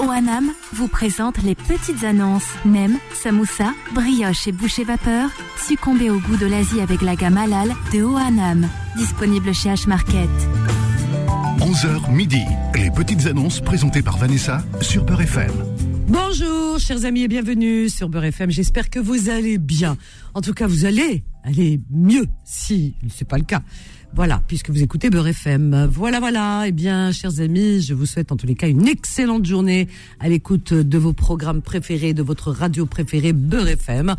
OANAM vous présente les petites annonces. Nem, samoussa, brioche et boucher vapeur. Succombez au goût de l'Asie avec la gamme halal de OANAM. Disponible chez H-Market. 11h midi. Les petites annonces présentées par Vanessa sur Beurre FM. Bonjour, chers amis, et bienvenue sur Beurre FM. J'espère que vous allez bien. En tout cas, vous allez aller mieux si ce n'est pas le cas. Voilà, puisque vous écoutez Beurre FM. Voilà, voilà. Eh bien, chers amis, je vous souhaite en tous les cas une excellente journée à l'écoute de vos programmes préférés, de votre radio préférée Beurre FM,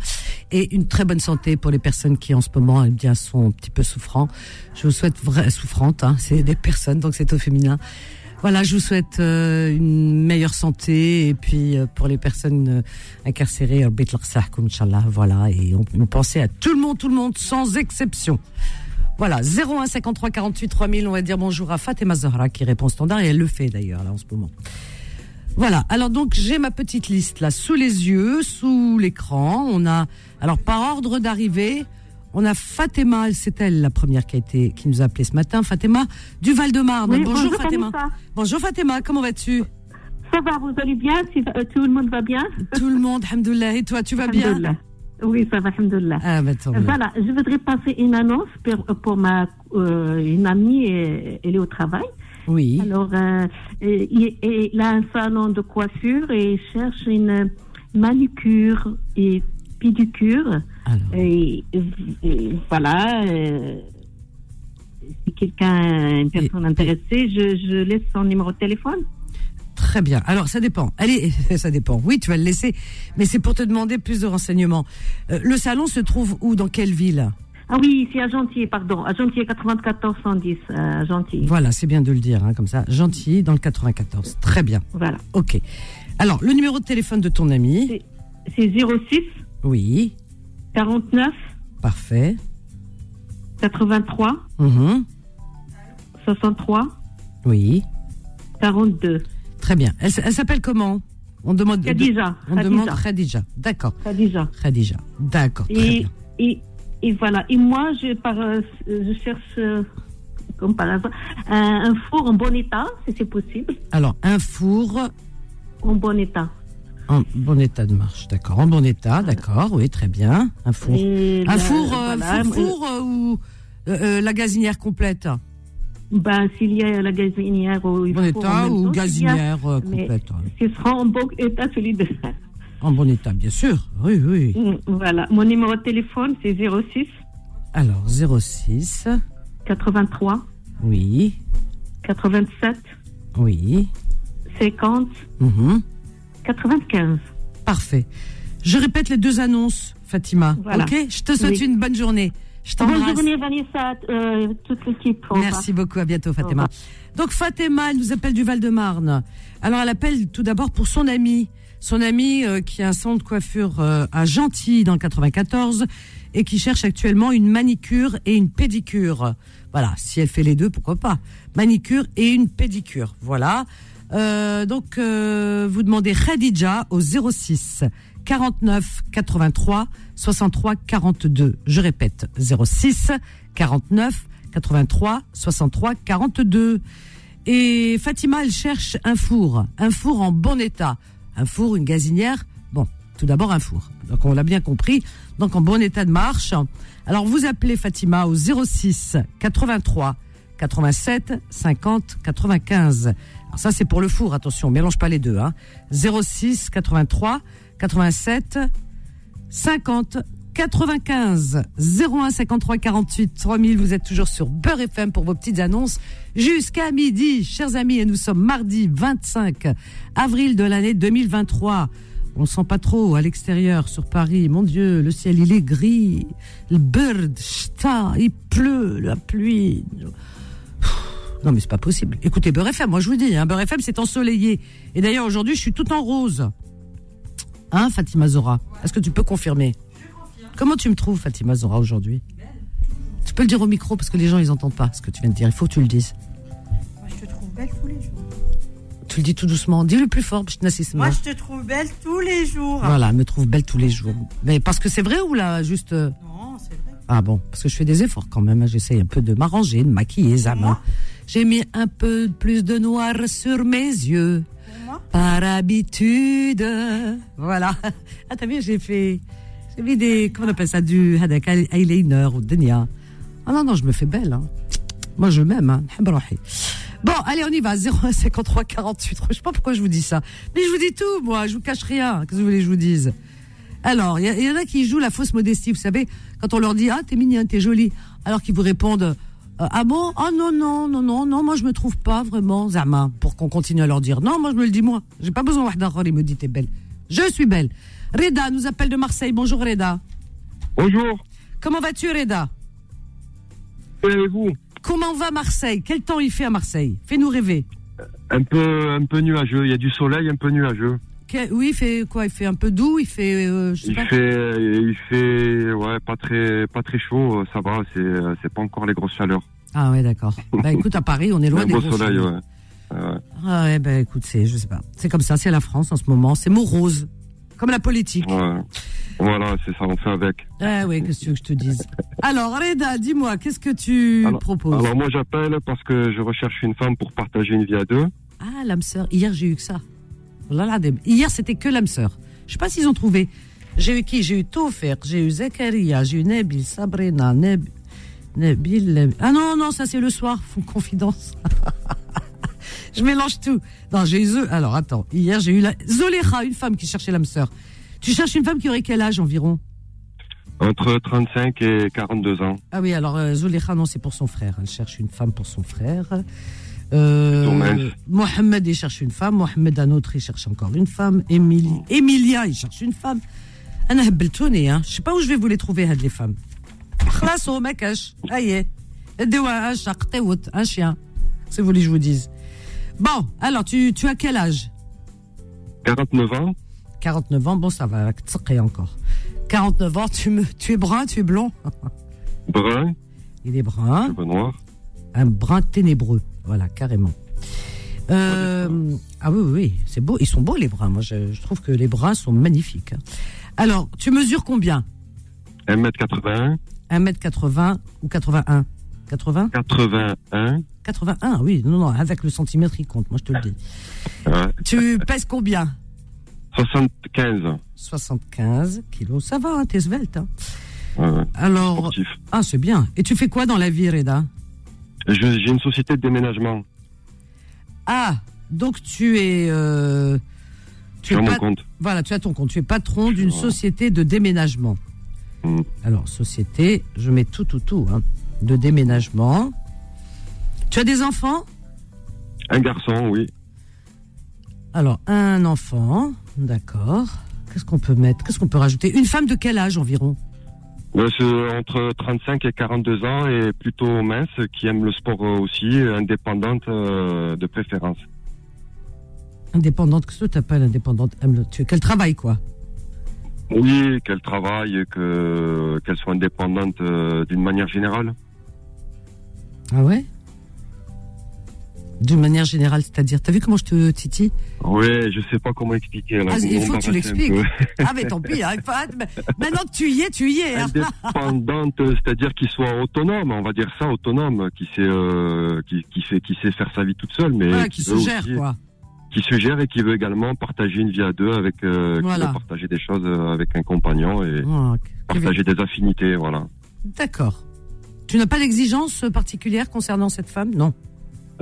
et une très bonne santé pour les personnes qui en ce moment, eh bien, sont un petit peu souffrants. Je vous souhaite vrai souffrantes. Hein, c'est des personnes, donc c'est au féminin. Voilà, je vous souhaite euh, une meilleure santé et puis euh, pour les personnes euh, incarcérées, voilà, et on, on pensait à tout le monde, tout le monde, sans exception. Voilà, 01 53 48 3000, on va dire bonjour à Fatima Zahra qui répond standard et elle le fait d'ailleurs là en ce moment. Voilà, alors donc j'ai ma petite liste là sous les yeux, sous l'écran. On a, alors par ordre d'arrivée, on a Fatima, c'est elle la première qui a été, qui nous a appelé ce matin. Fatima du Val-de-Marne. Oui, bonjour, bonjour, Fatima. Bonjour Fatima, comment vas-tu Ça va, vous allez bien Si, euh, Tout le monde va bien Tout le monde, hamdoullah. Et toi, tu vas bien Alhamdoulilah. Oui, ça va, alhamdoulilah. Ah bah. Voilà, je voudrais passer une annonce pour, pour ma euh, une amie, elle est au travail. Oui. Alors, euh, il a un salon de coiffure et il cherche une manucure et pédicure. Et, et voilà, euh, si quelqu'un, une personne Et- intéressée, je, je laisse son numéro de téléphone. très bien. Alors ça dépend. Allez, ça dépend. Oui, tu vas le laisser, mais c'est pour te demander plus de renseignements. Euh, le salon se trouve où Dans quelle ville? Ah oui, c'est à Gentil, pardon. À Gentil, 94 110, à Gentil. Voilà, c'est bien de le dire, hein, comme ça. Gentil, dans le 94. Très bien. Voilà. Ok. Alors, le numéro de téléphone de ton ami? C'est 06 Oui, 49 parfait. 83 Mhm, 63 Oui, 42. très bien. Elle, s'appelle comment? On demande. Khadija. On Khadija. demande Khadija. D'accord. Khadija. Khadija. D'accord. Et, et, et voilà. Et moi, je, par, euh, je cherche, euh, comme par hasard, un, un four en bon état, si c'est possible. Alors, un four En bon état. En bon état de marche. D'accord. En bon état. D'accord. Oui, très bien. Un four. Et Un la- four, euh, voilà, four, four, euh, ou euh, la gazinière complète Ben, s'il y a la gazinière ou il Bon état ou temps, a- gazinière mais complète ouais. Ce sera en bon état, celui de. En bon état, bien sûr. Oui, oui. Mm, Voilà. Mon numéro de téléphone, c'est 06 Alors, 06. 83 Oui. 87 Oui. 50 Mhm. 95. Parfait. Je répète les deux annonces, Fatima. Voilà. Ok? Je te souhaite Oui. une bonne journée. Je Bonne journée, Vanessa, euh, toute l'équipe. Merci beaucoup, à bientôt Fatima. Donc Fatima, elle nous appelle du Val-de-Marne. Alors elle appelle tout d'abord pour son ami, son ami euh, qui a un centre de coiffure euh, à Gentilly dans le 94 et qui cherche actuellement une manicure et une pédicure. Voilà, si elle fait les deux, pourquoi pas? Manicure et une pédicure. Voilà. Euh, donc euh, vous demandez Khadija au 06 49 83 63 42. Je répète 06 49 83 63 42. Et Fatima, elle cherche un four, un four en bon état, un four, une gazinière. Bon, tout d'abord un four. Donc on l'a bien compris. Donc en bon état de marche. Alors vous appelez Fatima au 06 83 87 50 95. Alors ça c'est pour le four, attention, on mélange pas les deux. Hein. 06 83 87 50 95 01 53 48 3000. Vous êtes toujours sur Beurre FM pour vos petites annonces jusqu'à midi, chers amis. Et nous sommes mardi 25 avril de l'année 2023. On sent pas trop à l'extérieur sur Paris. Mon Dieu, le ciel il est gris. Le bird, il pleut, la pluie. Non mais c'est pas possible. Écoutez Beurre FM, moi je vous dis, hein, Beurre FM c'est ensoleillé. Et d'ailleurs aujourd'hui je suis tout en rose. Hein Fatima Zora? Est-ce que tu peux confirmer? Comment tu me trouves Fatima Zora aujourd'hui? Tu peux le dire au micro parce que les gens ils entendent pas ce que tu viens de dire. Il faut que tu le dises. Moi, je te trouve belle tous les jours. Tu le dis tout doucement. Dis-le plus fort. je n'assiste Moi, je te trouve belle tous les jours. Voilà, me trouve belle tous les jours. Mais parce que c'est vrai ou là juste euh, Non. Ah bon, parce que je fais des efforts quand même. Hein. J'essaye un peu de m'arranger, de maquiller, Zama. J'ai mis un peu plus de noir sur mes yeux. Par habitude. Voilà. Ah, t'as vu, j'ai fait. J'ai mis des. Comment on appelle ça Du hadak eyeliner ou denia. Ah non, non, je me fais belle. Hein. Moi, je m'aime. Hein. Bon, allez, on y va. 053 48. Je sais pas pourquoi je vous dis ça. Mais je vous dis tout, moi. Je vous cache rien. Qu'est-ce que vous voulez que je vous dise? Alors, il y, y, en a qui jouent la fausse modestie, vous savez quand on leur dit Ah, t'es mignonne, t'es jolie. Alors qu'ils vous répondent euh, Ah bon? Ah non, non, non, non, non, moi je me trouve pas vraiment. Zama, pour qu'on continue à leur dire Non, moi je me le dis moi. J'ai pas besoin d'un il me dit T'es belle. Je suis belle. Reda nous appelle de Marseille. Bonjour Reda. Bonjour, Comment vas-tu Reda? Comment allez-vous Comment va Marseille? Quel temps il fait à Marseille? Fais-nous rêver. Un peu, un peu nuageux. Il y a du soleil, un peu nuageux. Oui, il fait quoi Il fait un peu doux, il fait. euh, je sais Il pas. fait, il fait, ouais, pas très, pas très chaud. euh, Ça va. C'est, euh, pas encore les grosses chaleurs. Ah ouais, d'accord. bah écoute, à Paris, on est loin un des beau gros soleil, soleils. ouais. Euh, Ah ouais, bah écoute, c'est, je sais pas. C'est comme ça, c'est la France en ce moment. C'est morose. Comme la politique. ouais. Voilà, c'est ça. On fait avec. Ah oui, qu'est-ce que tu veux que je te dise? Alors, Reda, dis-moi, qu'est-ce que tu Alors- proposes? Alors moi, j'appelle parce que je recherche une femme pour partager une vie à deux. Ah, l'âme sœur. Hier, j'ai eu que ça. Hier, c'était que l'âme sœur. Je sais pas s'ils ont trouvé. J'ai eu qui? J'ai eu Taufer, j'ai eu Zakaria, j'ai eu Nabil, Sabrina, Neb... Nabil. Neb- Ah non, non, ça c'est le soir, font confidence. Je mélange tout. Non, j'ai eu Alors, attends. Hier, j'ai eu la Zoléra, une femme qui cherchait l'âme sœur. Tu cherches une femme qui aurait quel âge environ? Entre 35 et 42 ans. Ah oui, alors euh, non, c'est pour son frère. Elle cherche une femme pour son frère. Euh, Mohamed, il cherche une femme. Mohamed, un autre, il cherche encore une femme. Oh. Emilia, il cherche une femme. Anna hein. Je ne sais pas où je vais vous les trouver, hein, les femmes. Khlasou, Makash. Aïe. un chat, un chien. Si vous voulez, je vous dise. Bon, alors, tu, tu as quel âge? 49 ans. 49 ans, bon, ça va, et encore. 49 ans, tu, me, tu es brun, tu es blond? Brun. Il est brun. Un noir. Un brun ténébreux voilà, carrément. Euh, ah oui, oui, oui, c'est beau. Ils sont beaux les bruns. Moi, je, je trouve que les bruns sont magnifiques. Alors, tu mesures combien? 1m81. 1m80 ou 81 80 81. 81, oui, non, non, avec le centimètre, il compte, moi je te le dis. Ouais. Tu pèses combien? 75. 75 kilos, ça va, hein, t'es svelte. hein. Ouais, ouais. Alors, Sportif. ah, c'est bien. Et tu fais quoi dans la vie, Reda? J'ai une société de déménagement. Ah, donc tu es. euh, tu Sur es mon compte. Voilà, tu as ton compte. Tu es patron d'une société de déménagement. Mm. Alors, société, je mets tout, tout, tout, hein, de déménagement. Tu as des enfants? Un garçon, oui. Alors, un enfant, d'accord. Qu'est-ce qu'on peut mettre? Qu'est-ce qu'on peut rajouter? Une femme de quel âge environ? Entre 35 et 42 ans et plutôt mince, qui aime le sport aussi, indépendante euh, de préférence. Indépendante, qu'est-ce que tu appelles indépendante Aime le- tu- Qu'elle travaille, quoi? Oui, qu'elle travaille, que qu'elle soit indépendante euh, d'une manière générale. Ah ouais? D'une manière générale, c'est-à-dire, t'as vu comment je te titille? Oui, je sais pas comment expliquer. là, Ah, il faut que tu l'expliques. Ah, mais tant pis, hein, maintenant que tu y es, tu y es. hein. Indépendante, c'est-à-dire qu'il soit autonome, on va dire ça, autonome, qui sait, euh, qui, qui fait, qui sait faire sa vie toute seule, mais Voilà, qui se veut gère, aussi- quoi. qui se gère et qui veut également partager une vie à deux avec, euh, qui Voilà. veut partager des choses euh, avec un compagnon et Ah, partager des affinités, voilà. D'accord. Tu n'as pas d'exigence particulière concernant cette femme? Non.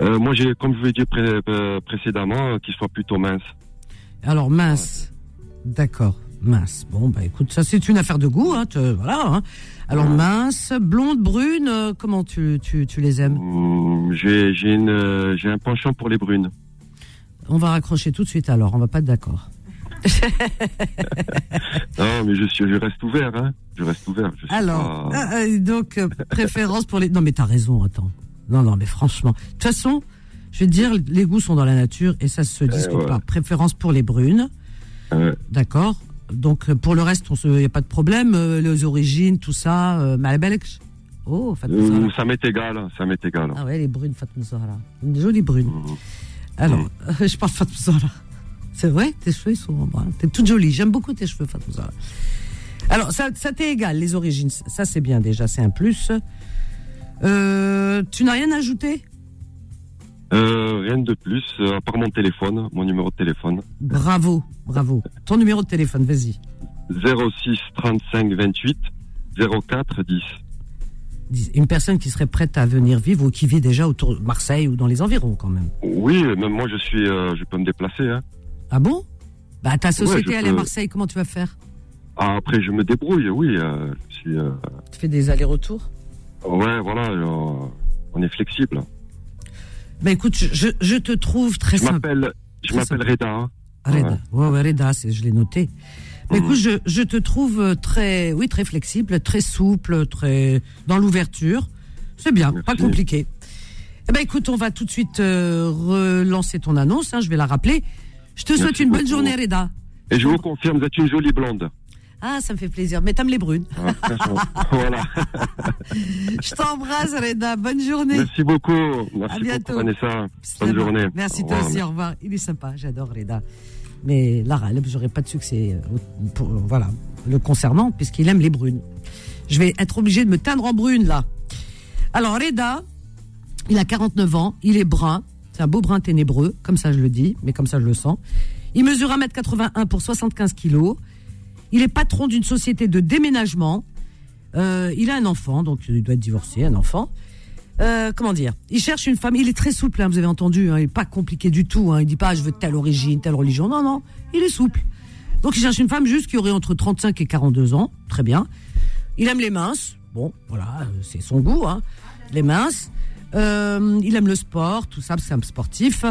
Euh, moi, j'ai, comme je vous l'ai dit pré- euh, précédemment, euh, qu'il soit plutôt mince. Alors, mince. D'accord. Mince. Bon, bah écoute, ça c'est une affaire de goût, hein, te- voilà. hein. Alors, mince, blonde, brune, euh, comment tu, tu, tu les aimes? Hum, J'ai, j'ai une, euh, j'ai un penchant pour les brunes. On va raccrocher tout de suite alors, on va pas être d'accord. Non, mais je suis, je reste ouvert, hein. Je reste ouvert. Je Alors, pas- euh, donc, préférence pour les... Non, mais t'as raison, attends. Non, non, mais franchement. De toute façon, je vais te dire, les goûts sont dans la nature et ça se discute ouais. pas. Préférence pour les brunes. Ouais. D'accord. Donc, euh, pour le reste, il n'y a pas de problème. euh, les origines, tout ça. Euh. Oh, Fatma. Euh, ça m'est égal, ça m'est égal. Ah ouais, les brunes, Fatma Zahra. Une jolie brune. Hum. Alors, Mm. euh, je parle de Fatma Zahra. C'est vrai, tes cheveux ils sont bruns. T'es toute jolie. J'aime beaucoup tes cheveux, Fatma Zahra. Alors, ça, ça t'est égal, les origines. Ça, c'est bien déjà, c'est un plus. Euh, tu n'as rien ajouté Euh, rien de plus, euh, à part mon téléphone, mon numéro de téléphone. Bravo, bravo. Ton numéro de téléphone, vas-y. 06 35 28 04 10. Dis- Une personne qui serait prête à venir vivre ou qui vit déjà autour de Marseille ou dans les environs quand même. Oui, même moi je suis, euh, je peux me déplacer. Hein. Ah bon? Bah ta société elle est à. Marseille, comment tu vas faire? Ah, après je me débrouille, oui. euh, je suis, euh, Tu fais des allers-retours? Ouais, voilà, euh, on est flexible. Bah écoute, je, je- te trouve très Je simple. m'appelle, je m'appelle Reda. hein. Reda. Ouais, ouais, Reda, c'est- je l'ai noté. Mais Mhm. écoute, je, je te trouve euh, très, oui, très flexible, très souple, très dans l'ouverture. C'est bien, Merci. pas compliqué. Eh ben écoute, on va tout de suite euh, relancer ton annonce. hein, je vais la rappeler. Je te souhaite une bonne beaucoup. journée, Reda. Et je vous confirme, vous êtes une jolie blonde. Ah, ça me fait plaisir. Mais t'aimes les brunes. Voilà. Je t'embrasse, Reda. Bonne journée. Merci beaucoup. À Merci bientôt. beaucoup, Vanessa. Bonne journée. Merci toi aussi, au revoir. Il est sympa, j'adore Reda. Mais Lara, j'aurais pas de succès euh, pour, voilà, le concernant, puisqu'il aime les brunes. Je vais être obligé de me teindre en brune, là. Alors, Reda, il a 49 ans, il est brun, c'est un beau brun ténébreux, comme ça je le dis, mais comme ça je le sens. Il mesure 1m81 pour 75 kilos. Il est patron d'une société de déménagement. Euh, il a un enfant, donc il doit être divorcé, un enfant. Euh, comment dire? Il cherche une femme. Il est très souple, hein, vous avez entendu. Hein, il est pas compliqué du tout. Hein, il dit pas je veux telle origine, telle religion. Non, non, il est souple. Donc il cherche une femme juste qui aurait entre 35 et 42 ans. Très bien. Il aime les minces. Bon, voilà, euh, c'est son goût. Hein, les minces. Il aime le sport, tout ça, c'est un sportif.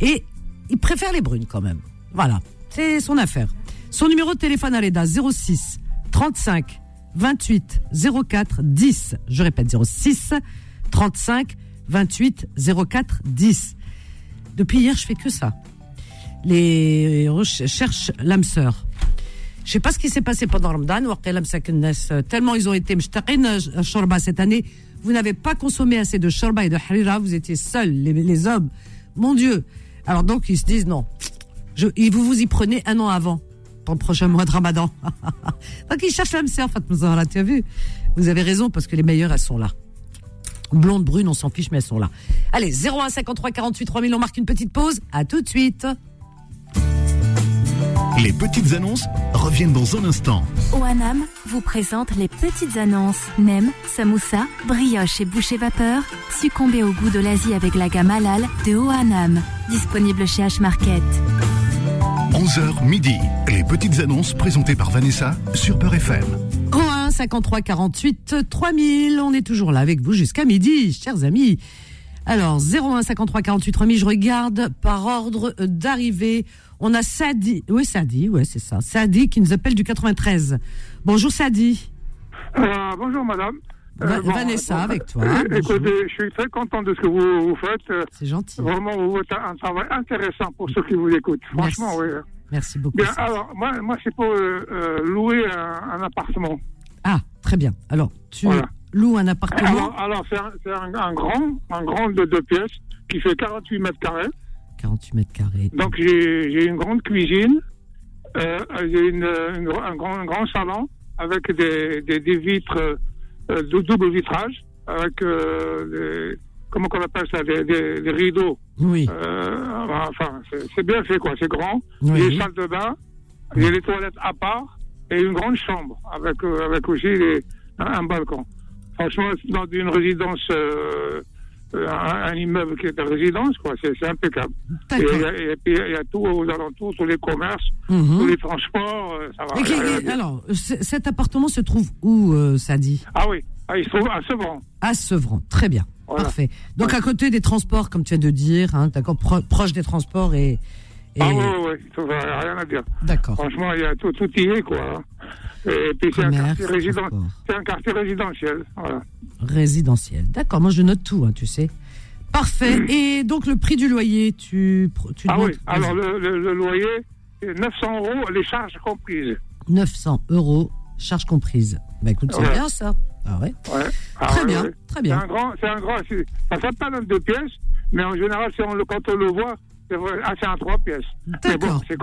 Et il préfère les brunes quand même. Voilà, c'est son affaire. Son numéro de téléphone à l'EDA 06 35 28 04 10. Je répète 06 35 28 04 10. Depuis hier, je fais que ça. Les recherches l'âme sœur. Je sais pas ce qui s'est passé pendant Ramadan, euh, tellement ils ont été euh, euh, shorba cette année. Vous n'avez pas consommé assez de shorba et de harira, vous étiez seuls, les, les hommes. Mon Dieu. Alors donc, ils se disent non. Je, vous vous y prenez un an avant le prochain mois de Ramadan. donc ils cherchent l'âme sœur, Fatma Zahra. Tu as vu Vous avez raison parce que les meilleures elles sont là. Blondes, brunes, on s'en fiche, mais elles sont là. Allez, 01 53 48 3000, on marque une petite pause. À tout de suite. Les petites annonces reviennent dans un instant. OANAM vous présente les petites annonces. Nem, samoussa, brioche et boucher vapeur. Succombez au goût de l'Asie avec la gamme halal de OANAM. Disponible chez H-Market. 11h midi. Les petites annonces présentées par Vanessa sur Peur FM. 01 53 48 3000, on est toujours là avec vous jusqu'à midi, chers amis. Alors, 01 53 48 3000, je regarde par ordre d'arrivée. On a Sadi, oui Sadi, ouais c'est ça. Sadi qui nous appelle du 93. Bonjour Sadi. Euh, bonjour madame. Va- bon, Vanessa avec toi. euh, bonjour. écoutez, je suis très content de ce que vous, vous faites. Euh, C'est gentil. Vraiment, vous faites un, travail intéressant pour ceux qui vous écoutent. Franchement, Merci. oui. Merci beaucoup. Bien, alors, moi, moi c'est pour euh, euh, louer un, un appartement. Ah, très bien. Alors, tu Voilà. loues un appartement. Alors, alors c'est un, grand, un grand de deux pièces qui fait 48 mètres carrés. 48 mètres carrés. Donc, j'ai une grande cuisine, euh, j'ai une, une- un, grand, un grand salon avec des, des, des vitres euh, de double vitrage, avec euh, des, comment on appelle ça, des, des, des rideaux. Oui. Euh, enfin, c'est- bien fait, quoi. C'est grand. Oui. Il y a une salle de bain, il y a des toilettes à part et une grande chambre avec, euh, avec aussi des- un, un balcon. Franchement, dans une résidence, euh, euh, un, un immeuble qui est une résidence, quoi. C'est impeccable. Et, puis, il y a tout aux alentours, tous les commerces, Mhm. tous les transports, euh, ça va. Et alors, cet appartement se trouve où, euh, Sadi? Ah oui, ah, il se trouve à Sevran. À Sevran. Très bien. Voilà. Parfait. Donc, Ouais. à côté des transports, comme tu viens de dire, hein, d'accord, pro- proche des transports et. Et- Ah oui, oui, oui, il n'y a rien à dire. D'accord. Franchement, il y a tout, tout y est, quoi. Et puis, c'est un, quartier résident- c'est un quartier résidentiel. Voilà. Résidentiel. D'accord, moi je note tout, hein, tu sais. Parfait. Et donc, le prix du loyer, tu, tu Ah oui, alors le, le- le loyer, c'est 900 euros, les charges comprises. 900 euros, charges comprises. Bah écoute, c'est Ouais. bien ça. Ah ouais. Ouais. Ah Très ouais, bien, ouais. très C'est bien. un grand, c'est un grand, c'est- ça s'appelle un deux pièces, mais en général, si on le, quand on le voit, c'est vrai, ah, c'est un trois pièces. Mais bon, D'accord. c'est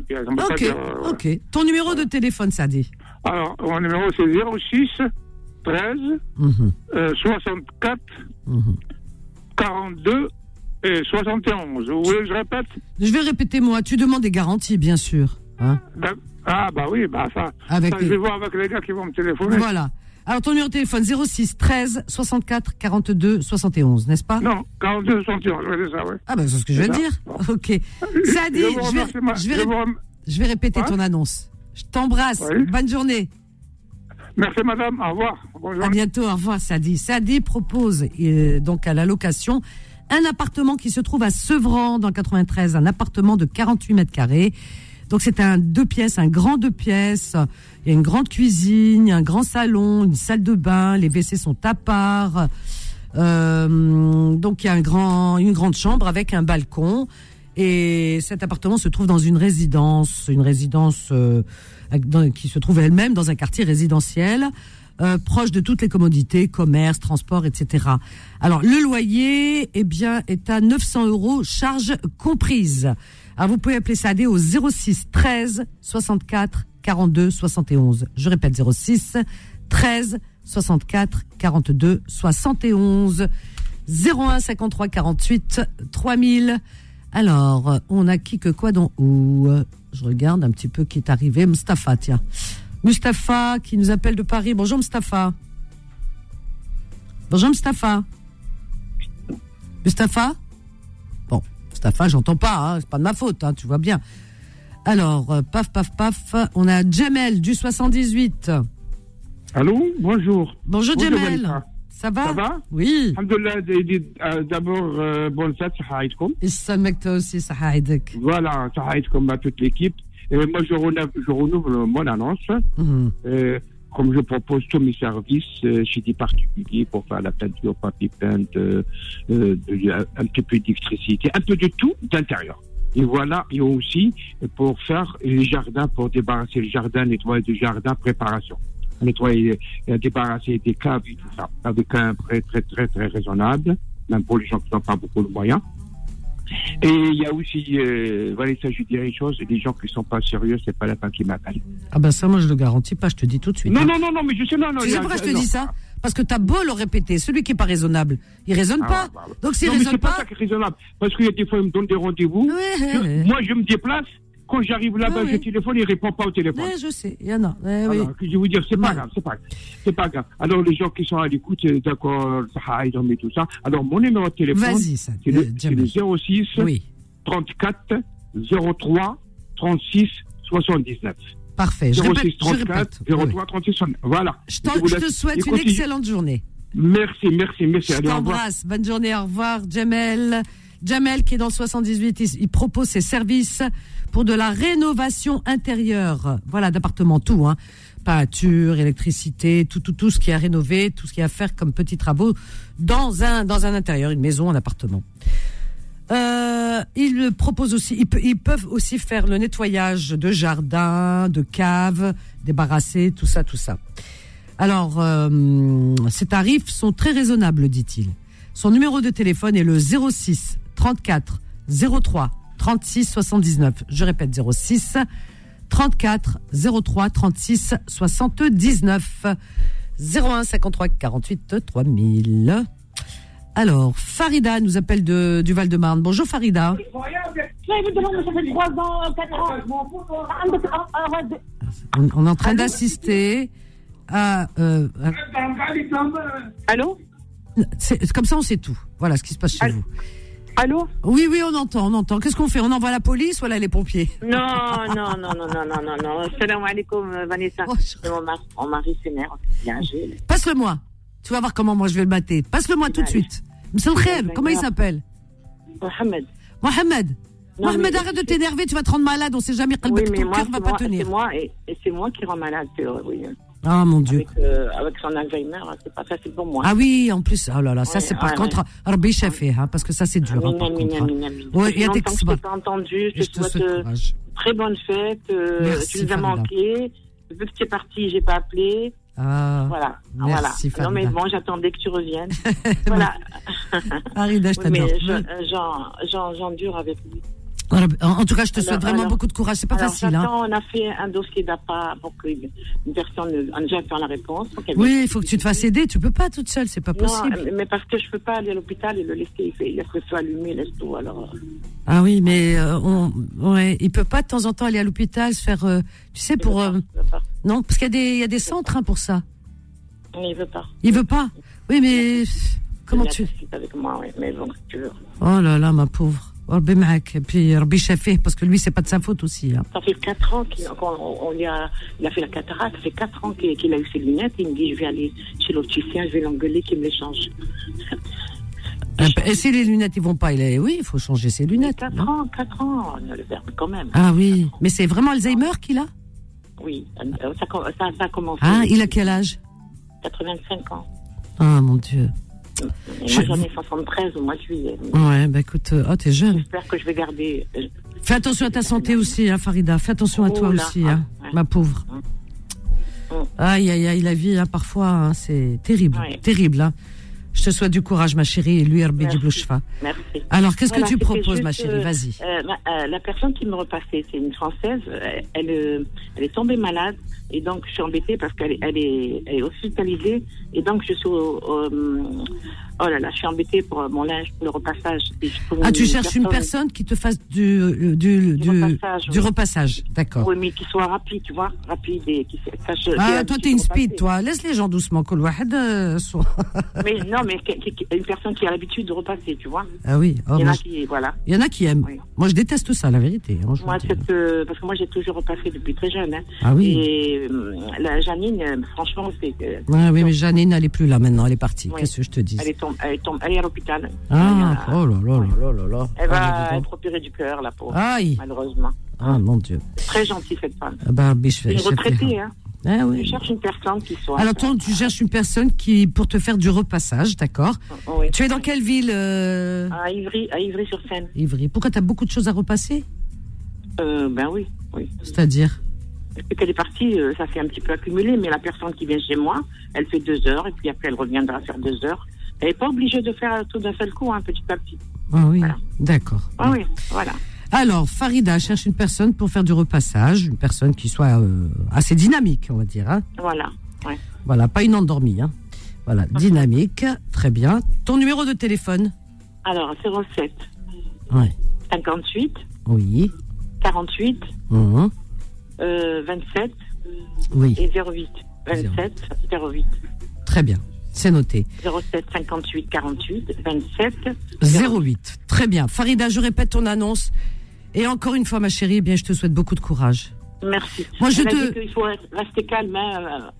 pièces. on Ok, dire, euh, ok. Ton numéro de téléphone, Sadi Alors, mon numéro, c'est 06 13 Mhm, euh, 64 mhm. 42 et 71. Vous voulez que je répète? Je vais répéter moi. Tu demandes des garanties, bien sûr. Hein Ah, bah oui, bah ça. Avec ça, les- Je vais voir avec les gars qui vont me téléphoner. Voilà. Alors ton numéro de téléphone 06 13 64 42 71, n'est-ce pas? Non, 42 71, je vais dire ça, oui. Ah ben c'est ce que je viens de C'est dire. Ok. Sadi, Je je vais, ma- je vais je rem- vais répéter ton annonce. Je t'embrasse. Oui. Bonne journée. Merci, madame. Au revoir. Bonjour. À bientôt. Au revoir, Sadi. Sadi propose euh, donc à la location un appartement qui se trouve à Sevran dans le 93, un appartement de 48 mètres carrés. Donc c'est un deux pièces, un grand deux pièces. Il y a une grande cuisine, un grand salon, une salle de bain. Les WC sont à part. Euh, donc il y a un grand, une grande chambre avec un balcon. Et cet appartement se trouve dans une résidence, une résidence euh, qui se trouve elle-même dans un quartier résidentiel, euh, proche de toutes les commodités, commerce, transport, etc. Alors le loyer, eh bien, est à 900 euros, charges comprises. Alors vous pouvez appeler Sadé au 06 13 64 42 71. Je répète 06 13 64 42 71 01 53 48 3000. Alors, on a qui que quoi dans où? Je regarde un petit peu qui est arrivé. Mustapha, tiens. Mustapha qui nous appelle de Paris. Bonjour Mustapha. Bonjour Mustapha. Mustapha? J'entends pas, hein, c'est pas de ma faute, hein, tu vois bien. Alors, euh, paf, paf, paf, on a Jamel du 78. Allô, bonjour. Bonjour, Jamel. Ça va Ça va Oui. Alhamdulillah, euh, d'abord, euh, bonne fête, sahaïdkom. Et toi aussi, sahaïdek. Voilà, sahaïdkom à toute l'équipe. Et moi, je renouvelle, je renouvelle mon annonce. Mhm. Euh, comme je propose tous mes services euh, chez des particuliers pour faire la peinture, papier peint, euh, euh, de- un petit peu d'électricité, un peu de tout d'intérieur. Et voilà, et aussi pour faire les jardins, pour débarrasser le jardin, nettoyer le jardin, préparation. Nettoyer, euh, débarrasser des caves et tout ça, avec un prix très, très, très raisonnable, même pour les gens qui n'ont pas beaucoup de moyens. Et il y a aussi, euh, voilà, ça je dirais une chose, les gens qui sont pas sérieux, c'est pas la fin qui m'appelle. Ah ben ça, moi je le garantis pas, je te dis tout de suite. Non, hein. non, non, non, mais je sais, non, non. Tu sais pourquoi je te non. dis ça Parce que t'as beau le répéter, celui qui est pas raisonnable, il raisonne Ah, pas. bah, bah. Donc s'il mais raisonne c'est pas ça qui est raisonnable. Parce qu'il y a des fois, ils me donnent des rendez-vous. Ouais, Je- ouais. moi, je me déplace. Quand j'arrive là-bas, Ouais, je ouais. téléphone, il répond pas au téléphone. Ouais, je sais, il y en a. Oui. Alors, que je vais vous dire, c'est pas grave, c'est pas, c'est pas grave. Alors, les gens qui sont à l'écoute, c'est d'accord, ça aide, mais tout ça. Alors, mon numéro de téléphone, c'est le, euh, le 06 Oui, 34 03 36 79. parfait. Je 06 répète, je 34 répète. 03 Oui. 36 79. Voilà. Je, vous je laisse- te souhaite une excellente journée. Merci, merci, merci. Je t'embrasse. Bonne journée, au revoir. Jamel. Jamel qui est dans le 78, il, propose ses services pour de la rénovation intérieure. Voilà, d'appartements, tout, hein. Peinture, électricité, tout, tout, tout ce qui est à rénover, tout ce qui est à faire comme petits travaux dans un, dans un intérieur, une maison, un appartement. Euh, il propose aussi, ils, pe- ils peuvent aussi faire le nettoyage de jardin, de caves, débarrasser, tout ça, tout ça. Alors, euh, ces tarifs sont très raisonnables, dit-il. Son numéro de téléphone est le 06 34 03 36 79. Je répète 06 34 03 36 79. 01 53 48 3000. Alors, Farida nous appelle de, du Val-de-Marne. Bonjour Farida. On, on est en train d'assister à... euh, à- Allô? C'est- comme ça, on sait tout. Voilà ce qui se passe chez Allô? vous. Allô Oui, oui, on entend, on entend. Qu'est-ce qu'on fait? On envoie la police ou là les pompiers? Non, non, non, non, non, non, non, non. Salam alaikum, euh, Vanessa. Oh, je- Mon mari, mon mari s'énerve. Bien âgé. Passe-le-moi. Tu vas voir comment moi je vais le battre. Passe-le-moi tout de suite. Monsieur comment il s'appelle? Mohamed. Mohamed. Non, Mohamed, arrête de t'énerver, tu vas te rendre malade, on sait jamais Oui, ton moi, cœur c'est va moi, pas c'est tenir. moi, et, et c'est moi qui rend malade, c'est oui. Ah mon Dieu. Avec, euh, avec son Alzheimer, c'est pas facile pour moi. Ah oui, en plus, oh là là, ça c'est par ouais, contre, Rabbi Chafé, hein, parce que ça c'est dur, hein, par contre. hein. Ouais, il y a des je se t'ai pas entendu. Je te te souhaite très bonne fête. euh, Merci, tu nous as manqué. Vu que tu es parti, j'ai pas appelé. Ah, Voilà. Merci, voilà. Non, mais bon, j'attendais que tu reviennes. voilà. Farida, je Oui, mais t'adore. euh, j'en- j'en- j'endure avec lui. En, en tout cas, je te souhaite Alors- vraiment alors- beaucoup de courage. C'est pas Alors, facile. Hein. On a fait un dossier d'APA pour qu'une une personne. J'attends la réponse. pour qu'elle- Oui, il faut que tu te fasses aider. Tu peux pas toute seule. C'est pas Non, possible. mais parce que je peux pas aller à l'hôpital et le laisser. Il, laisse le feu allumé, laisse tout. Alors, Ah oui, mais euh, on, ouais, il peut pas de temps en temps aller à l'hôpital se faire, euh, tu sais, pour euh, veut pas. non, parce qu'il y a des, il y a des centres hein, pour ça. Il veut pas. Il veut pas. Oui, mais comment tu avec moi, oui. Mais bon, tu veux. Oh là là, ma pauvre. Puis Rabbi Chafé, parce que lui, c'est pas de sa faute aussi. Hein. Ça fait 4 ans qu'il a, fait la cataracte, ça fait 4 ans qu'il, a eu ses lunettes. Il me dit Je vais aller chez l'opticien, je vais l'engueuler, qu'il me les change. Et si les lunettes, ils vont pas, il est... oui, il faut changer ses lunettes. 4 ans, 4 ans, on a le verbe quand même. Ah oui, mais c'est vraiment Alzheimer qu'il a? Oui, euh, ça, ça, a commencé. Ah, il a quel âge? 85 ans. Ah mon Dieu. Moi, j'en ai 73 au mois de juillet. Ouais, bah écoute, euh, oh, t'es jeune. J'espère que je vais garder. euh, Fais attention à ta santé aussi, hein, Farida. Fais attention à toi Oh là, aussi, hein, ah, ouais. ma pauvre. Mm. Aïe, aïe, aïe, la vie, hein, parfois, hein, c'est terrible, Ouais. terrible. Hein. Je te souhaite du courage, ma chérie, et lui, Merci. Diblouchfa. Merci. Alors, qu'est-ce Voilà, que tu proposes, juste, ma chérie euh, Vas-y. euh, euh, la personne qui me repassait, c'est une Française. Elle, euh, elle est tombée malade et donc je suis embêtée parce qu'elle est, elle est, elle est hospitalisée et donc je suis au, au- oh là là, je suis embêtée pour mon linge, pour le repassage. Ah, tu cherches une personne qui te fasse du, euh, du, du, repassage, du oui. repassage. D'accord. Oui, mais qui soit rapide, tu vois, rapide et qui sache. qui Ah, toi, t'es une repasser. speed, toi. Laisse les gens doucement. Wahed, euh, soit- Mais non, mais une personne qui a l'habitude de repasser, tu vois. Ah oui. Oh, Il y en a qui, voilà. il y en a qui aiment. Oui. Moi, je déteste ça, la vérité. hein, Moi, le cette, euh, parce que moi, j'ai toujours repassé depuis très jeune. Hein. Ah oui. Et euh, la Janine, euh, franchement, c'est. euh, Ouais, oui, mais Janine, elle est plus là maintenant. Elle est partie. Oui. Qu'est-ce que je te dis? Elle est, tombée, elle, est tombée, elle est à l'hôpital. Ah, Elle, oh là là là là là. elle Ah, va donc. être opérée du cœur, la pauvre. Aïe. Malheureusement. Ah, mon Dieu. Très gentille, cette femme. Ah Bah, je fais- une je retraitée, hein. Ah Je oui. cherche une personne qui soit. Alors, toi, tu cherches une personne qui, pour te faire du repassage, d'accord Oui. Tu es dans quelle ville, euh, À Ivry, à Ivry-sur-Seine. Ivry Pourquoi tu as beaucoup de choses à repasser Euh, ben oui, oui. C'est-à-dire Depuis qu'elle est partie, euh, ça s'est un petit peu accumulé, mais la personne qui vient chez moi, elle fait deux heures, et puis après, elle reviendra faire deux heures. Elle n'est pas obligée de faire tout d'un seul coup, hein, petit à petit. Ah oui, Voilà. d'accord. Ah oui, voilà. Alors, Farida cherche une personne pour faire du repassage, une personne qui soit euh, assez dynamique, on va dire. Hein Voilà. Ouais. voilà, pas une endormie. Hein voilà, dynamique, très bien. Ton numéro de téléphone? Alors, 07 Ouais. 58 Oui. 48 Mhm. euh, 27 Oui, et 08. 27 08. très bien. C'est noté. 07 58 48 27 08. Très bien. Farida, je répète ton annonce. Et encore une fois, ma chérie, eh bien, je te souhaite beaucoup de courage. Merci. Moi, je Elle te- qu'il faut rester calme, hein,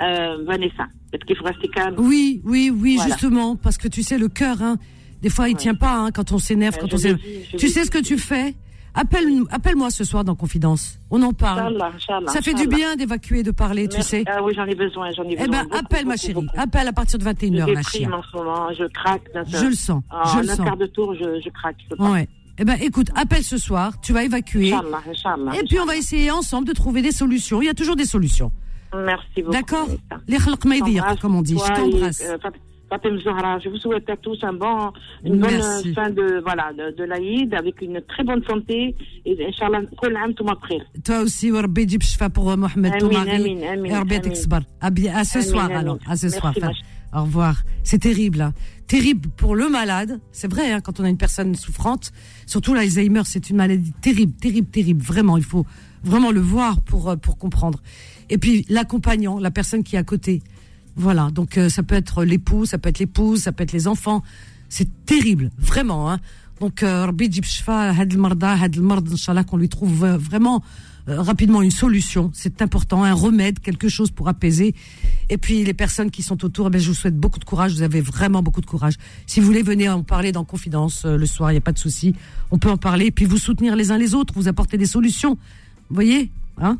euh, euh, Vanessa. Peut-être qu'il faut rester calme. Oui, oui, oui, Voilà. justement, parce que tu sais, le cœur, hein, des fois, il tient pas hein, quand on s'énerve, Ouais, quand on s'énerve. Tu sais ce que tu fais? Appelle, appelle-moi ce soir dans Confidence. On en parle. Inch'Allah, Inch'Allah, Ça fait du bien d'évacuer, de parler, tu sais. Ah oui, j'en ai besoin, j'en ai besoin. Eh ben, beaucoup, appelle ma beaucoup, chérie. beaucoup. Appelle à partir de 21h, Je la déprime chia. en ce moment, je craque. Je le sens, En je le un sens. quart de tour, je, je craque. Je. Ouais. Eh ben, écoute, appelle ce soir, tu vas évacuer. Et puis, on va essayer ensemble de trouver des solutions. Il y a toujours des solutions. Merci beaucoup. D'accord. Les khalq ma comme on dit. Je t'embrasse. Fatem Zahra. Je vous souhaite à tous un bon, une bonne fin de, voilà, de, l'Aïd avec une très bonne santé. Et Inch'Allah, Toi aussi, Rabbi Shfa pour euh, Mohamed Toumari. Rabbi Tekbar. Ah à ce soir, alors. À ce soir. Au revoir. C'est terrible. Hein. Terrible pour le malade. C'est vrai, hein, quand on a une personne souffrante. Surtout l'Alzheimer, c'est une maladie terrible, terrible, terrible. Vraiment, il faut vraiment le voir pour, euh, pour comprendre. Et puis, l'accompagnant, la personne qui est à côté. Voilà, donc euh, ça peut être l'époux, ça peut être l'épouse, ça peut être les enfants. C'est terrible, vraiment. Hein. Donc, euh, Rabbi Djibshfa, Had Marda, Had Mard, Inch'Allah, qu'on lui trouve euh, vraiment euh, rapidement une solution. C'est important, un remède, quelque chose pour apaiser. Et puis les personnes qui sont autour, eh bien, je vous souhaite beaucoup de courage. Vous avez vraiment beaucoup de courage. Si vous voulez, venez en parler dans Confidence euh, le soir. Il n'y a pas de souci. On peut en parler. Et puis vous soutenir les uns les autres. Vous apporter des solutions. Vous voyez, hein?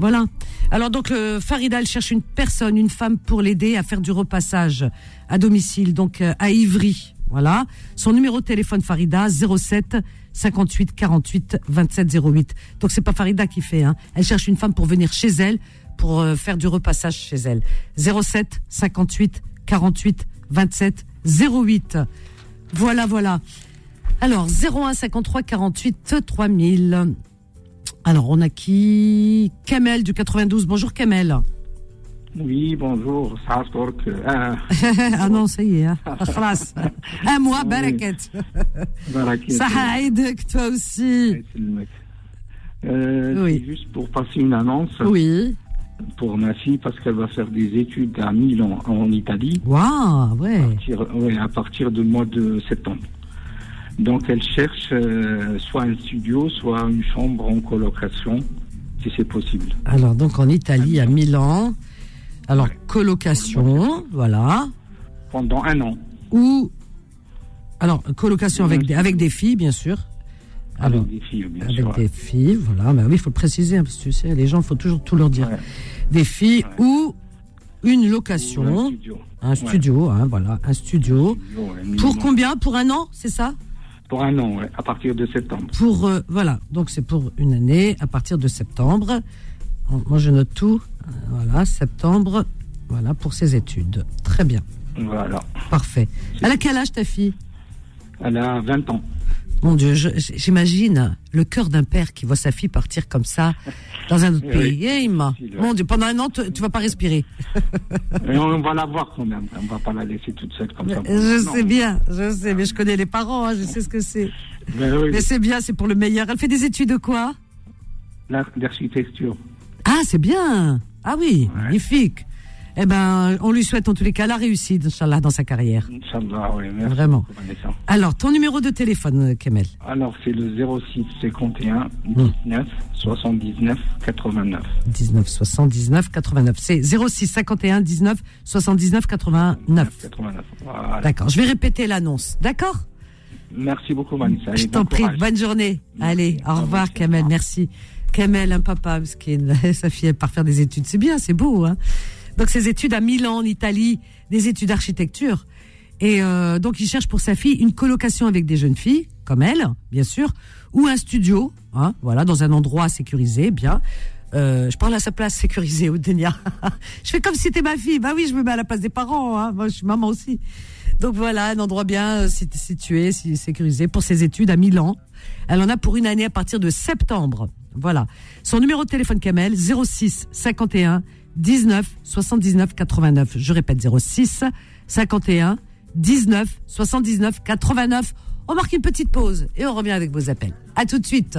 Voilà. Alors donc le Farida, elle cherche une personne, une femme pour l'aider à faire du repassage à domicile, donc euh, à Ivry. Voilà. Son numéro de téléphone Farida 07 58 48 27 08. Donc c'est pas Farida qui fait. Hein. Elle cherche une femme pour venir chez elle pour euh, faire du repassage chez elle. 07 58 48 27 08. Voilà, voilà. Alors, 01 53 48 3000. Alors, on a qui? Kamel du 92. Bonjour Kamel. Oui, bonjour. Ça Ah, euh, ah non, ça y est. Hein. Un mois, barakat. Barakat. Ça toi aussi. Euh, oui. Juste pour passer une annonce. Oui. Pour ma fille, parce qu'elle va faire des études à Milan, en Italie. Waouh, ouais. Ouais. À partir du mois de septembre. Donc elle cherche euh, soit un studio, soit une chambre en colocation, si c'est possible. Alors, donc en Italie, à Milan. Alors, colocation, voilà. Pendant un an. Ou. Alors, colocation avec des, avec des filles, bien sûr. Alors, avec des filles, bien avec sûr. des filles, voilà. Bah oui, il faut le préciser, hein, parce que tu sais, les gens, il faut toujours tout leur dire. Des filles ou une location. Ou un studio. Un studio, hein, voilà, un studio. Ouais, Pour minimum. combien? Pour un an, c'est ça? Pour un an, ouais, à partir de septembre. Pour euh, voilà, donc c'est pour une année à partir de septembre. Moi, je note tout. Euh, Voilà, septembre. Voilà pour ses études. Très bien, Voilà. parfait. Elle a quel âge ta fille? Elle a 20 ans. Mon Dieu, j'imagine le cœur d'un père qui voit sa fille partir comme ça dans un autre Oui. pays. Eh, Emma, mon Dieu, pendant un an, tu, tu vas pas respirer. Et on va la voir quand même. On va pas la laisser toute seule comme ça. Je Non. sais bien, je sais, mais je connais les parents, hein, je sais ce que c'est. Oui. Mais c'est bien, c'est pour le meilleur. Elle fait des études de quoi? La- L'architecture. Ah, c'est bien. Ah oui, magnifique. Eh ben, on lui souhaite en tous les cas la réussite, Inch'Allah, dans sa carrière. Inch'Allah, oui. Merci Vraiment. Alors, ton numéro de téléphone, Kamel Alors, c'est le 06 51 Hmm. 19 79 89. 19 79 89. C'est 06 51 19 79 89. 89. Voilà. D'accord, je vais répéter l'annonce. D'accord? Merci beaucoup, Vanessa. Je t'en bon prie, courage. bonne journée. Allez, au revoir, Kamel, merci. Kamel, un papa, miskin. sa fille, elle part faire des études. C'est bien, c'est beau. Hein donc, ses études à Milan, en Italie, des études d'architecture. Et euh, donc, il cherche pour sa fille une colocation avec des jeunes filles, comme elle, bien sûr, ou un studio, hein, voilà, dans un endroit sécurisé, bien. Euh, je parle à sa place sécurisée, Oudenia. je fais comme si c'était ma fille. Bah oui, je me mets à la place des parents. Hein. Moi, je suis maman aussi. Donc voilà, un endroit bien euh, sit- situé, si- sécurisé pour ses études à Milan. Elle en a pour une année à partir de septembre. Voilà. Son numéro de téléphone Kamel 06 51 19 79 89. Je répète 06 51 19 79 89. On marque une petite pause et on revient avec vos appels. À tout de suite.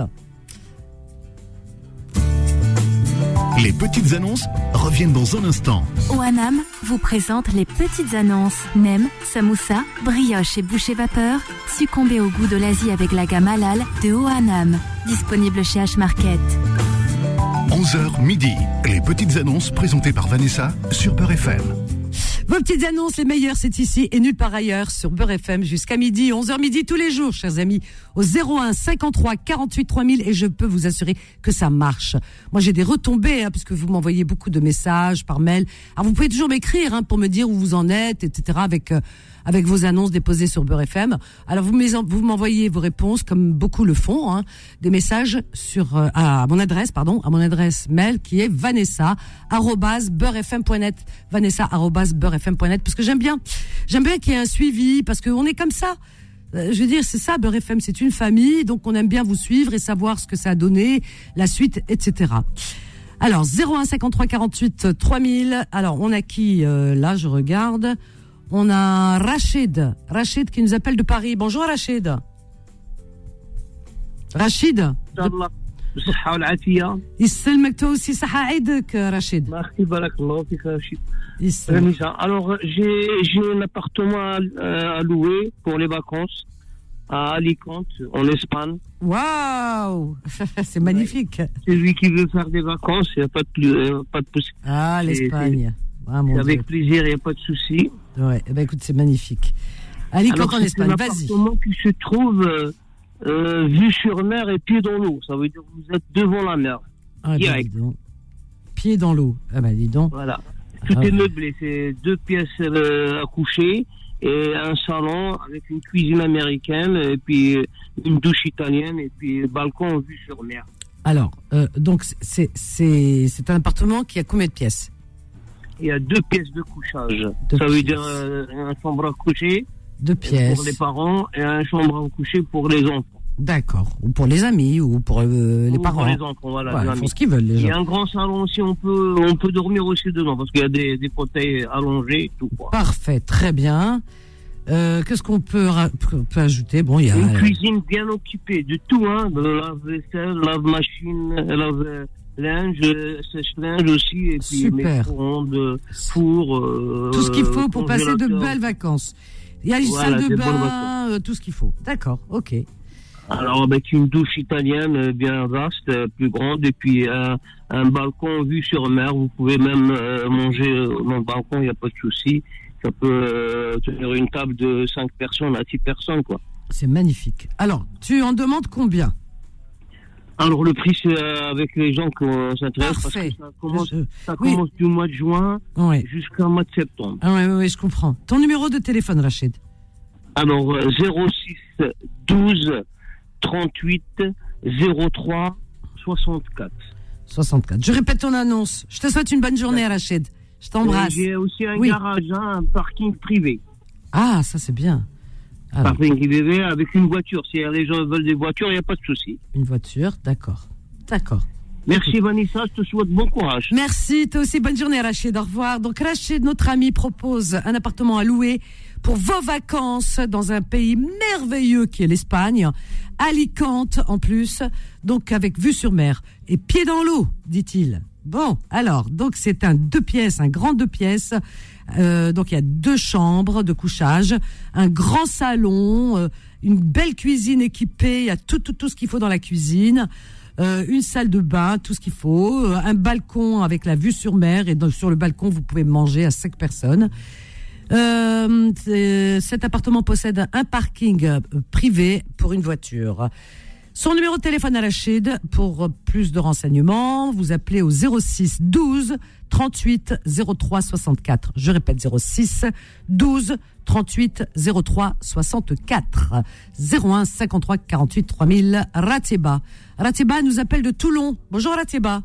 Les petites annonces reviennent dans un instant. OANAM vous présente les petites annonces. Nem, samoussa, brioche et boucher vapeur. Succombez au goût de l'Asie avec la gamme halal de OANAM. Disponible chez H-Market. 11h midi. Les petites annonces présentées par Vanessa sur Peur FM. Vos petites annonces, les meilleures, c'est ici et nulle part ailleurs sur Beurre FM jusqu'à midi, 11h midi tous les jours, chers amis, au 01 53 48 3000 et je peux vous assurer que ça marche. Moi, j'ai des retombées, hein, puisque vous m'envoyez beaucoup de messages par mail. Alors, vous pouvez toujours m'écrire hein, pour me dire où vous en êtes, etc., avec, euh, avec vos annonces déposées sur Beurre FM. Alors, vous m'envoyez vos réponses, comme beaucoup le font, hein, des messages sur, euh, à mon adresse, pardon, à mon adresse mail qui est vanessa beurrefm.net vanessa beurrefm.net parce que j'aime bien, j'aime bien qu'il y ait un suivi parce qu'on est comme ça. Euh, je veux dire, c'est ça, Beurre FM, c'est une famille, donc on aime bien vous suivre et savoir ce que ça a donné, la suite, etc. Alors, 0153 48 3000. Alors, on a qui euh, Là, je regarde. On a Rachid. Rachid qui nous appelle de Paris. Bonjour, Rachid. Rachid. De... بالصحة والعافية يسلمك toi aussi صحة عيدك رشيد merci بارك الله فيك يا رشيد يسلمك Vanessa, alors j'ai j'ai un appartement à, euh, à louer pour les vacances à Alicante en Espagne. Waouh C'est magnifique. C'est lui qui veut faire des vacances, il n'y a pas de, plus- euh, pas de possible. Ah, C'est- l'Espagne. Ah, mon c'est avec Dieu. plaisir, il n'y a pas de souci. Ouais, eh ben, écoute, c'est magnifique. Alicante Alors, en c'est Espagne, un vas-y. appartement qui se trouve euh, euh, vue sur mer et pied dans l'eau. Ça veut dire que vous êtes devant la mer. Ah, ben, direct. donc. Pied dans l'eau. Ah bah dis donc. Voilà. Tout Ah. est meublé. C'est deux pièces euh, à coucher et un salon avec une cuisine américaine et puis euh, une douche italienne et puis balcon vue sur mer. Alors, euh, donc c'est c'est c'est un appartement qui a combien de pièces? Il y a deux pièces de couchage. Deux Ça veut dire euh, une chambre à coucher Deux pièces. Pour les parents et une chambre à coucher pour les enfants. D'accord. Ou pour les amis, ou pour euh, les Ou parents. Pour les enfants, voilà. Ouais, les ils font ce qu'ils veulent, les Il y a gens. un grand salon aussi, on peut, on peut dormir aussi dedans parce qu'il y a des, des fauteuils allongés et tout. Quoi. Parfait, très bien. Euh, Qu'est-ce qu'on peut, peut, ajouter? Bon, il y a. Une cuisine bien occupée de tout, hein, de lave-vaisselle, lave-machine, lave-linge, euh, sèche-linge aussi, et puis Super. four. euh, Tout ce qu'il faut pour passer de belles vacances. Il y a une Voilà, salle de bain, euh, tout ce qu'il faut. D'accord, ok. Alors avec une douche italienne euh, bien vaste, euh, plus grande, et puis un, un balcon vue sur mer. Vous pouvez même euh, manger dans le balcon, il n'y a pas de souci. Ça peut euh, tenir une table de 5 personnes à 6 personnes, quoi. C'est magnifique. Alors, tu en demandes combien? Alors le prix, c'est euh, avec les gens qui euh, s'intéressent, parce que ça commence, oui. du mois de juin Ouais. jusqu'au mois de septembre. Ah ouais, ouais, je comprends. Ton numéro de téléphone, Rachid Alors euh, 06 12 38 03 64. 64. Je répète ton annonce. Je te souhaite une bonne journée, Rachid. Je t'embrasse. J'ai aussi un Oui. garage, hein, un parking privé. Ah, ça c'est bien. Ah, Parking privé avec une voiture. Si les gens veulent des voitures, il n'y a pas de souci. une voiture, d'accord. D'accord. Merci Vanessa, je te souhaite bon courage. Merci, toi aussi, bonne journée Rachid, au revoir. Donc Rachid, notre ami, propose un appartement à louer pour vos vacances dans un pays merveilleux qui est l'Espagne, Alicante en plus, donc avec vue sur mer et pied dans l'eau, dit-il. Bon, alors, donc c'est un deux pièces, un grand deux pièces. Euh, donc il y a deux chambres de couchage, un grand salon, euh, une belle cuisine équipée, il y a tout tout tout ce qu'il faut dans la cuisine. Euh, une salle de bain, tout ce qu'il faut, euh, un balcon avec la vue sur mer et sur le balcon vous pouvez manger à cinq personnes. Cet appartement possède un parking privé pour une voiture. Son numéro de téléphone à Rachid pour plus de renseignements, vous appelez au 06 12 38 03 64. Je répète 06 12 38 03 64. 01 53 48 3000 Ratiba. Ratiba nous appelle de Toulon. Bonjour Ratiba.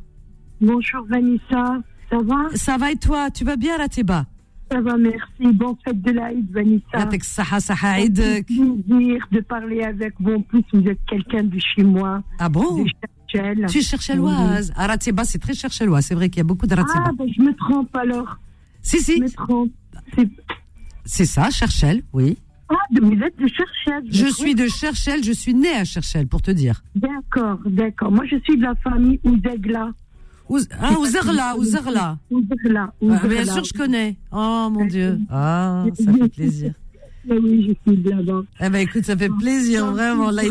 Bonjour Vanessa, ça va? Ça va et toi? Tu vas bien Ratiba? Ça va, merci. Bonne fête de l'Aïd, Vanessa. plaisir de parler avec vous. En plus, vous êtes quelqu'un de chez moi. Ah bon? Tu es chercheloise. Oui. C'est très chercheloise. C'est vrai qu'il y a beaucoup d'Aratiba. Ah, ben, je me trompe alors. Si, si. Je me trompe. C'est ça, Cherchel, oui. Ah, vous êtes de Cherchel. Je, suis de Cherchel, je suis née à Cherchel, pour te dire. D'accord, d'accord. Moi, je suis de la famille Oudegla. Ah, Ouzerla, Ouzerla. Ouzegla. Ah, bien sûr, je connais. Oh, mon Dieu. Ah, ça fait plaisir. Oui, je suis de là-bas. Eh ben, écoute, ça fait plaisir, vraiment. Ça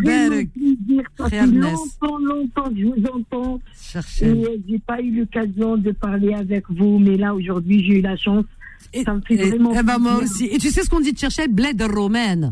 fait longtemps, longtemps que je vous entends. Cherchel. Et euh, j'ai pas eu l'occasion de parler avec vous, mais là, aujourd'hui, j'ai eu la chance. ça me fait Et- vraiment eh ben, moi plaisir. aussi. Et tu sais ce qu'on dit de Cherchel Bled romaine.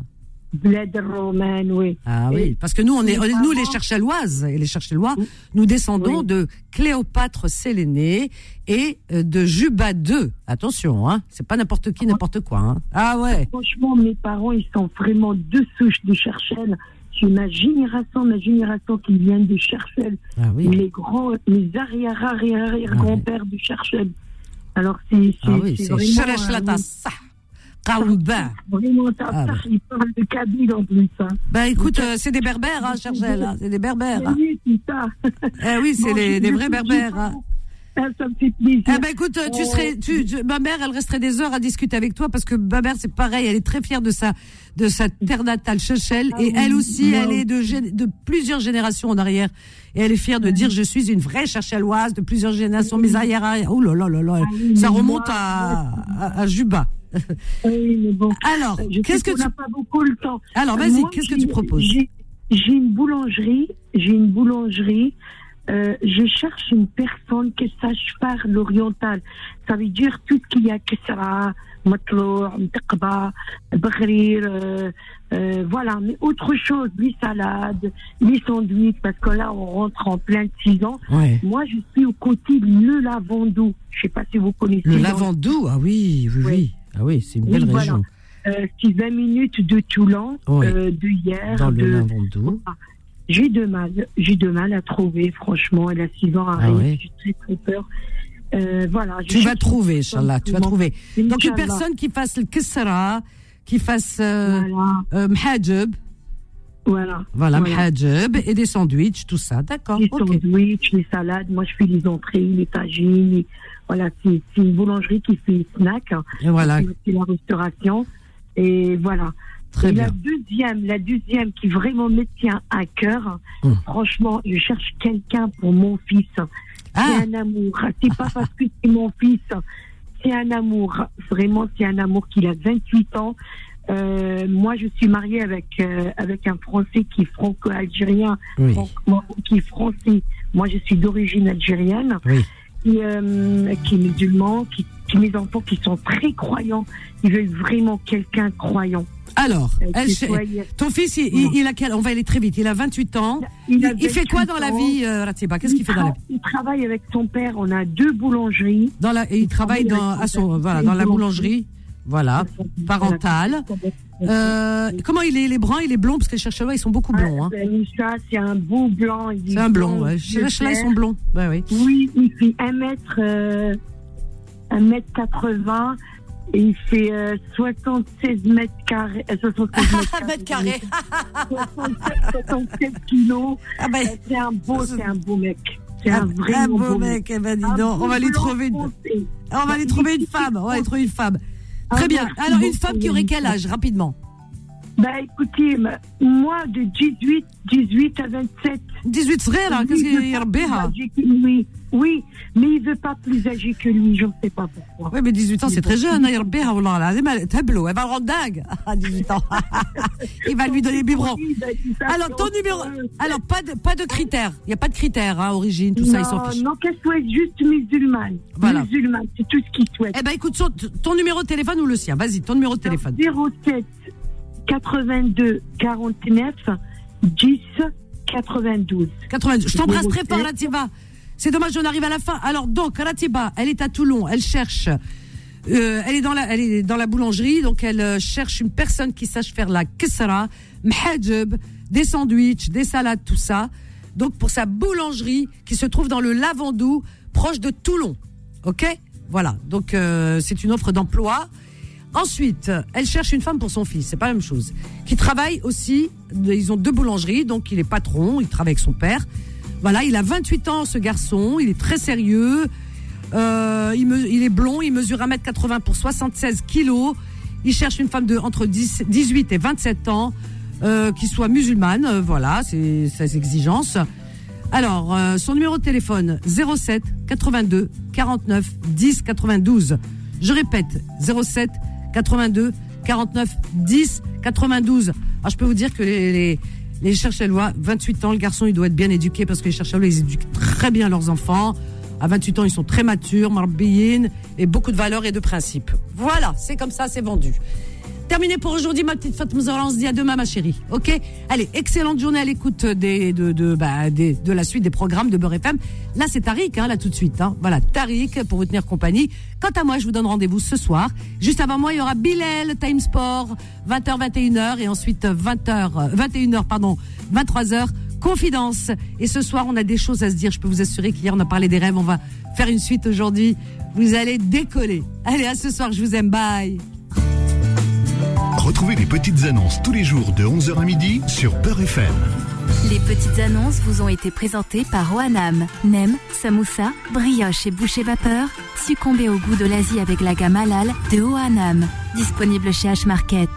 Bled romaine, oui. Ah Et- oui, parce que nous, on est, nous, les Chercheloises et les Cherchelois, nous descendons Oui. de Cléopâtre Sélénée et euh, de Juba II. Attention, hein, c'est pas n'importe qui, n'importe quoi. Hein. Ah ouais. Franchement, mes parents, ils sont vraiment deux souches de Cherchel. C'est ma génération, ma génération qui vient de Cherchel. Ah oui. Les grands, les arrière, arrière, arrière grands-pères de Cherchel. Alors, c'est, Ah oui, c'est c'est vraiment. Qaouba. Vraiment, ça Ah bah. il parle de Kabyle en plus. Hein. Ben écoute, euh, c'est des berbères, hein, Cherchel, hein, c'est des berbères. hein. Oui, c'est ça. Eh oui, c'est des vrais berbères. hein. Ah, ça me fait plaisir. Eh ben écoute, tu Euh, serais, tu, tu- ma mère, elle resterait des heures à discuter avec toi parce que ma mère, c'est pareil, elle est très fière de sa, de sa terre natale, Chechel, Ah et oui, elle aussi, elle est de, de plusieurs générations en arrière, et elle est fière de dire, je suis une vraie Chercheloise de plusieurs générations, mes arrière, arrière, oh là là là là, Ah oui, ça remonte moi, à, à, à Juba. Oui, mais bon. Alors, qu'est-ce que qu'on tu, n'a pas beaucoup le temps. alors vas-y, qu'est-ce que tu proposes? J'ai une boulangerie. J'ai une boulangerie. Euh, je cherche une personne qui sache parler l'oriental. Ça veut dire tout ce qu'il y a Kesra, Matlou, Mtaqba, Baghrir, euh, euh, voilà. Mais autre chose, les salades, les sandwichs, parce que là, on rentre en plein saison. Ouais. Moi, je suis au côté de Le Lavandou. Je sais pas si vous connaissez. Le Lavandou, ah oui, oui, oui, ah oui, c'est une belle voilà. région. Euh, c'est 20 minutes de Toulon, Oui. euh, de hier. Dans le. J'ai de mal, j'ai de mal à trouver, franchement. Elle a 6 ans à Ah Rennes, ouais. j'ai très très peur. Euh, voilà. Tu vas trouver, Inch'Allah, tu vas trouver. Donc une personne qui fasse le kessara, qui fasse euh, euh, mhajeb. Voilà. Voilà, mhajeb et des sandwichs, tout ça. D'accord. Les ok. sandwichs, les salades. Moi, je fais les entrées, les tagines. Voilà, c'est c'est une boulangerie qui fait les snacks. Et voilà. Aussi la restauration. Et voilà. Très et bien. La deuxième, la deuxième qui vraiment me tient à cœur. Hum. Franchement, je cherche quelqu'un pour mon fils. Ah. C'est un amour. C'est pas parce que c'est mon fils. C'est un amour. Vraiment, c'est un amour qu'il a 28 ans. Euh, moi, je suis mariée avec euh, avec un Français qui est franco-algérien, Oui. franco- qui est français. Moi, je suis d'origine algérienne, Oui. Qui, euh, qui est musulman, qui, qui mes enfants qui sont très croyants. Ils veulent vraiment quelqu'un croyant. Alors, Euh, elle- ton fils, il, il- il a quel On va aller très vite. Il a 28 ans. Il a Il, il fait quoi 28 dans la vie, euh, Ratiba? Qu'est-ce Il qu'il fait dans la tra- Il travaille avec son père. On a deux boulangeries. Dans la, et il travaille dans, à son, voilà, dans la boulangerie, voilà, parentale. Euh, comment il est Il est brun, il est blond parce que les chercheurs ils sont beaucoup blonds. Hein. Ben, ça, c'est un beau blanc. C'est un blond. blond, Ouais. Chez ils sont blonds. Ouais, oui. Oui, il fait 1 mètre, euh, 1 mètre 80 et il fait euh, 76 mètres carrés. euh, 76 mètres carrés. 67, 67 kilos. Ah ben, Euh, c'est un beau, c'est un beau mec. C'est Un, un, vraiment un beau mec, eh ben, dis donc, on va lui trouver une, on va lui trouver une femme, on va lui trouver une femme. Très Ah, bien. merci Alors, une femme qui aurait quel âge, rapidement Bah écoutez, moi de 18, 18 à 27. 18 serait là, qu'est-ce qu'il y a Oui, oui, mais il veut pas plus âgé que lui, je ne sais pas pourquoi. Oui, mais 18 ans, c'est très jeune. hein, wallah, là, elle est tableau, elle va le rendre dingue à 18 ans. il va lui donner le biberon. Alors, ton numéro. Alors, pas de, pas de critères. Il n'y a pas de critères, hein, origine, tout ça, ils s'en Non, fichent. non, qu'elle soit juste musulmane. Voilà. Musulmane, c'est tout ce qu'il souhaite. Eh ben, écoute, ton numéro de téléphone ou le sien? Vas-y, ton numéro de téléphone. 07 82 49 10 92. 92. Je t'embrasse très 07. fort, Ratiba. C'est dommage, on arrive à la fin. Alors, donc, Ratiba, elle est à Toulon, elle cherche. euh, elle est dans la, elle est dans la boulangerie, donc elle euh, cherche une personne qui sache faire la kesra, mhajeb, des sandwichs, des salades, tout ça. Donc pour sa boulangerie qui se trouve dans le Lavandou, proche de Toulon. Ok? Voilà. Donc euh, c'est une offre d'emploi. Ensuite, elle cherche une femme pour son fils, c'est pas la même chose. Qui travaille aussi, ils ont deux boulangeries, donc il est patron, il travaille avec son père. Voilà, il a 28 ans ce garçon, il est très sérieux, euh, il, est blond, il mesure 1m80 pour 76 kilos. Il cherche une femme de entre 10 18 et 27 ans, euh, qui soit musulmane, euh, voilà, c'est ses exigences. Alors, son numéro de téléphone 07 82 49 10 92. Je répète 07 82 49 10 92. Alors, je peux vous dire que les, les cherchelois, 28 ans, le garçon, il doit être bien éduqué parce que les cherchelois, ils éduquent très bien leurs enfants. À 28 ans, ils sont très matures, marbiyin, et beaucoup de valeurs et de principes. Voilà, c'est comme ça, c'est vendu. Terminé pour aujourd'hui, ma petite Fatma Zahra. On se dit à demain, ma chérie. Ok? Allez, excellente journée à l'écoute des, de, de, bah, de la suite des programmes de Beurre FM. Là, c'est Tariq, hein, là, tout de suite. Hein. Voilà, Tariq, pour vous tenir compagnie. Quant à moi, je vous donne rendez-vous ce soir. Juste avant moi, il y aura Bilal, Time Sport, 20h, 21h, et ensuite 20h, 21h, pardon, 23h, Confidence. Et ce soir, on a des choses à se dire. Je peux vous assurer qu'hier, on a parlé des rêves. On va faire une suite aujourd'hui. Vous allez décoller. Allez, à ce soir. Je vous aime. Bye. Retrouvez les petites annonces tous les jours de 11h à midi sur Peur FM. Les petites annonces vous ont été présentées par Oanam. Nem, samoussa, brioche et boucher vapeur. Succombez au goût de l'Asie avec la gamme halal de Oanam. Disponible chez H-Market.